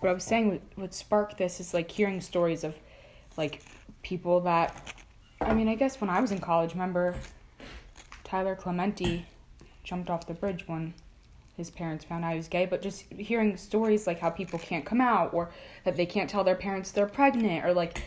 what I was saying would, sparked this is like hearing stories of like people that I mean, I guess when I was in college, remember Tyler Clementi jumped off the bridge when his parents found out he was gay, but just hearing stories like how people can't come out or that they can't tell their parents they're pregnant or like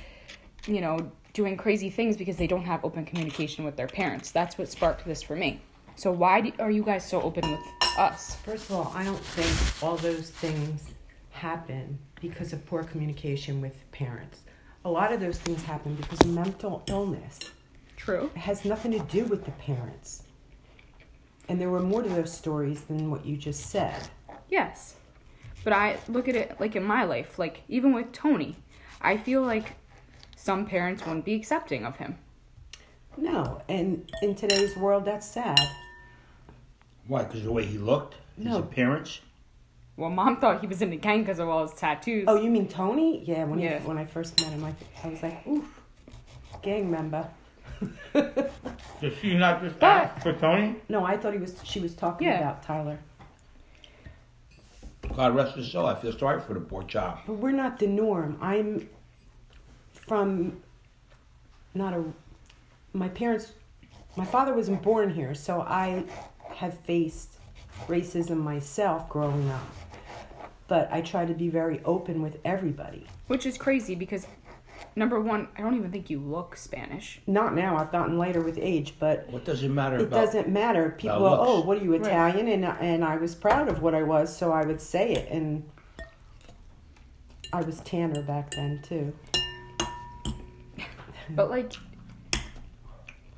you know, doing crazy things because they don't have open communication with their parents. That's what sparked this for me. So why do, are you guys so open with us? First of all, I don't think all those things happen because of poor communication with parents. A lot of those things happen because of mental illness. True. It has nothing to do with the parents. And there were more to those stories than what you just said. Yes. But I look at it like in my life, like even with Tony, I feel like some parents wouldn't be accepting of him. No, and in today's world, that's sad. Why? Because the way he looked, his No. appearance. Well, mom thought he was in the gang because of all his tattoos. Oh, you mean Tony? Yeah, when Yeah. He, when I first met him, I, I was like, oof, gang member. Did she not just But- ask for Tony? No, I thought he was. She was talking Yeah. about Tyler. God rest his soul. I feel sorry for the poor child. But we're not the norm. I'm from not a. My parents, my father wasn't born here, so I have faced racism myself growing up. But I try to be very open with everybody. Which is crazy because, number one, I don't even think you look Spanish. Not now. I've gotten lighter with age, but What does it matter it about? doesn't matter. People, about go, oh, what are you Right. Italian? And and I was proud of what I was, so I would say it. And I was tanner back then too. But, like,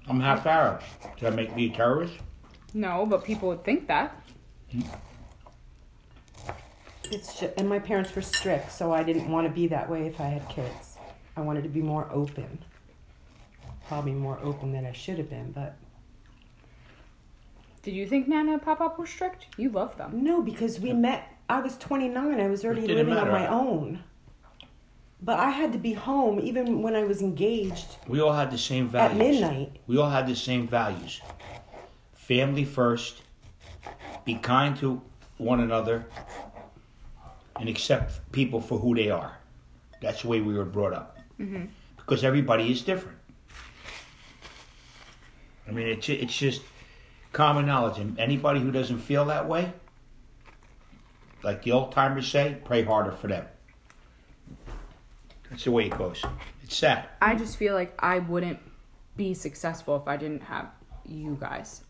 I'm half Arab. Does that make me a terrorist? no, but people would think that. Hmm. It's just, and my parents were strict, so I didn't want to be that way if I had kids. I wanted to be more open. Probably more open than I should have been, but Did you think Nana and Papa were strict? You love them. no, because we met. I was 29. I was already It didn't living on matter. my own. But I had to be home even when I was engaged We all had the same values at values. midnight. We all had the same values. Family first. Be kind to one another. And accept people for who they are. That's the way we were brought up. Mm-hmm. Because everybody is different. I mean, it's it's just common knowledge, and anybody who doesn't feel that way, like the old timers say, pray harder for them. That's the way it goes. It's sad. I just feel like I wouldn't be successful if I didn't have you guys.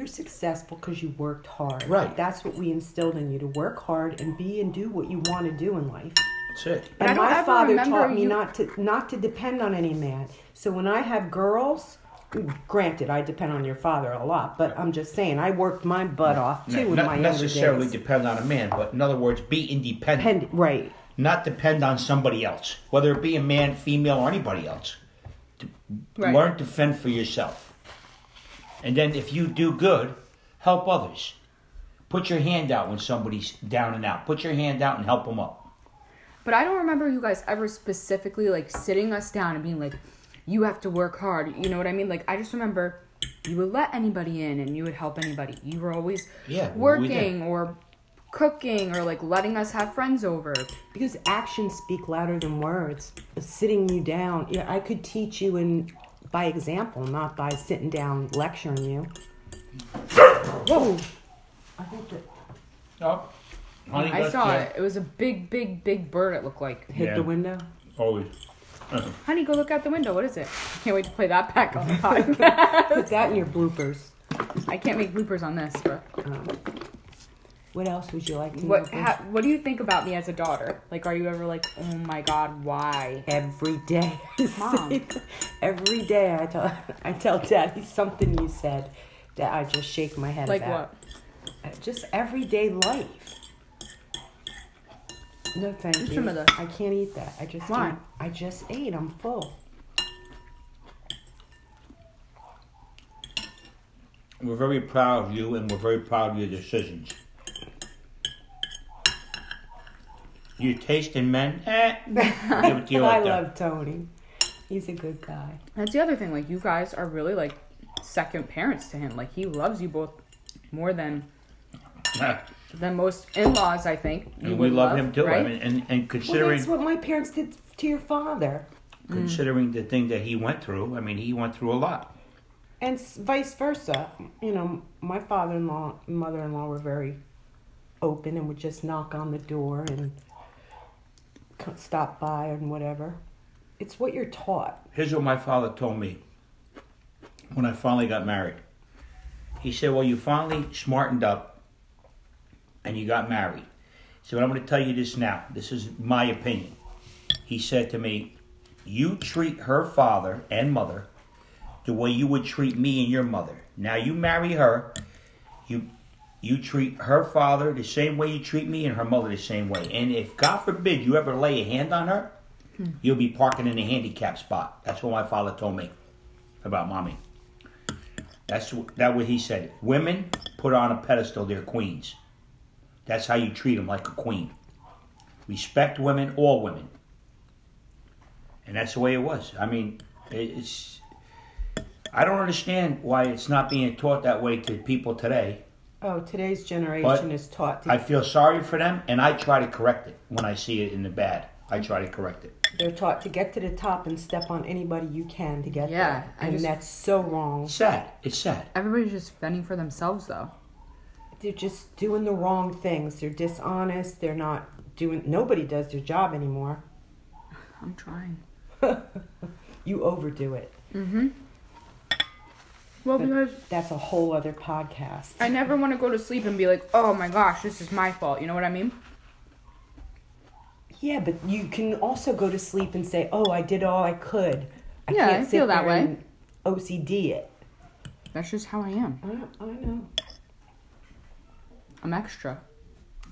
You're successful because you worked hard. Right. That's what we instilled in you to work hard and be and do what you want to do in life. That's it. And my father taught me you- not to not to depend on any man. So when I have girls, granted I depend on your father a lot, but I'm just saying I worked my butt off too in not my younger necessarily days. depend on a man, but in other words, be independent. Depend- right. Not depend on somebody else, whether it be a man, female, or anybody else. Right. Learn to fend for yourself. And then if you do good, help others. Put your hand out when somebody's down and out. Put your hand out and help them up. But I don't remember you guys ever specifically like sitting us down and being like, you have to work hard. You know what I mean? Like, I just remember you would let anybody in and you would help anybody. You were always Yeah, working did. or cooking or like letting us have friends over. Because actions speak louder than words. Sitting you down, yeah, I could teach you in by example, not by sitting down lecturing you. Whoa! I think that Oh, honey, I that's- saw yeah, it. It was a big, big, big bird, it looked like. hit Yeah. the window. Always. Honey, go look out the window. What is it? Can't wait to play that back on the podcast. Put that in your bloopers. I can't make bloopers on this, but Um, what else would you like to what know? ha, what do you think about me as a daughter? Like, are you ever like, oh my god, why? Every day, Mom. every day I tell I tell Daddy something you said that I just shake my head Like about. what? Uh, Just everyday life. No, thank Eat you. some of this. I can't eat that. I just Why? ate- I just ate. I'm full. We're very proud of you and we're very proud of your decisions. Your taste in men, eh, give it to you I like that. love Tony. He's a good guy. That's the other thing. Like, you guys are really like second parents to him. Like, he loves you both more than than most in-laws. I think. And we would love him too. right? I mean, and, and Well, considering that's what my parents did to your father, considering the thing that he went through, I mean, he went through a lot. and vice versa. You know, my father-in-law, and mother-in-law were very open and would just knock on the door and co- stop by and whatever. It's what you're taught. Here's what my father told me when I finally got married. He said, Well, you finally smartened up and you got married. So I'm going to tell you this now. This is my opinion. He said to me, You treat her father and mother the way you would treat me and your mother. Now you marry her, you you treat her father the same way you treat me and her mother the same way. And if God forbid you ever lay a hand on her, hmm. you'll be parking in a handicap spot. That's what my father told me about mommy. That's that what he said. Women put on a pedestal, they're queens. That's how you treat them like a queen. Respect women, all women. And that's the way it was. I mean, it's. I don't understand why it's not being taught that way to people today. Oh, today's generation But is taught to I feel sorry for them, and I try to correct it when I see it in the bad. I try to correct it. they're taught to get to the top and step on anybody you can to get Yeah, there. I And just- that's so wrong. It's sad. It's sad. Everybody's just fending for themselves, though. They're just doing the wrong things. They're dishonest. They're not doing nobody does their job anymore. I'm trying. You overdo it. Mm-hmm. Well, But- because That's a whole other podcast. I never want to go to sleep and be like, oh my gosh, this is my fault. You know what I mean? Yeah, but you can also go to sleep and say, "Oh, I did all I could." I Yeah, can't I feel that way. OCD it. That's just how I am. I, I know. I'm extra.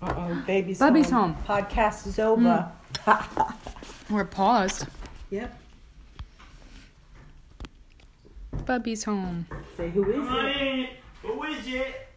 Uh oh, baby's Bubby's home. home. Podcast is over. We're paused. Yep. Bubby's home. Say who is it? Who is it?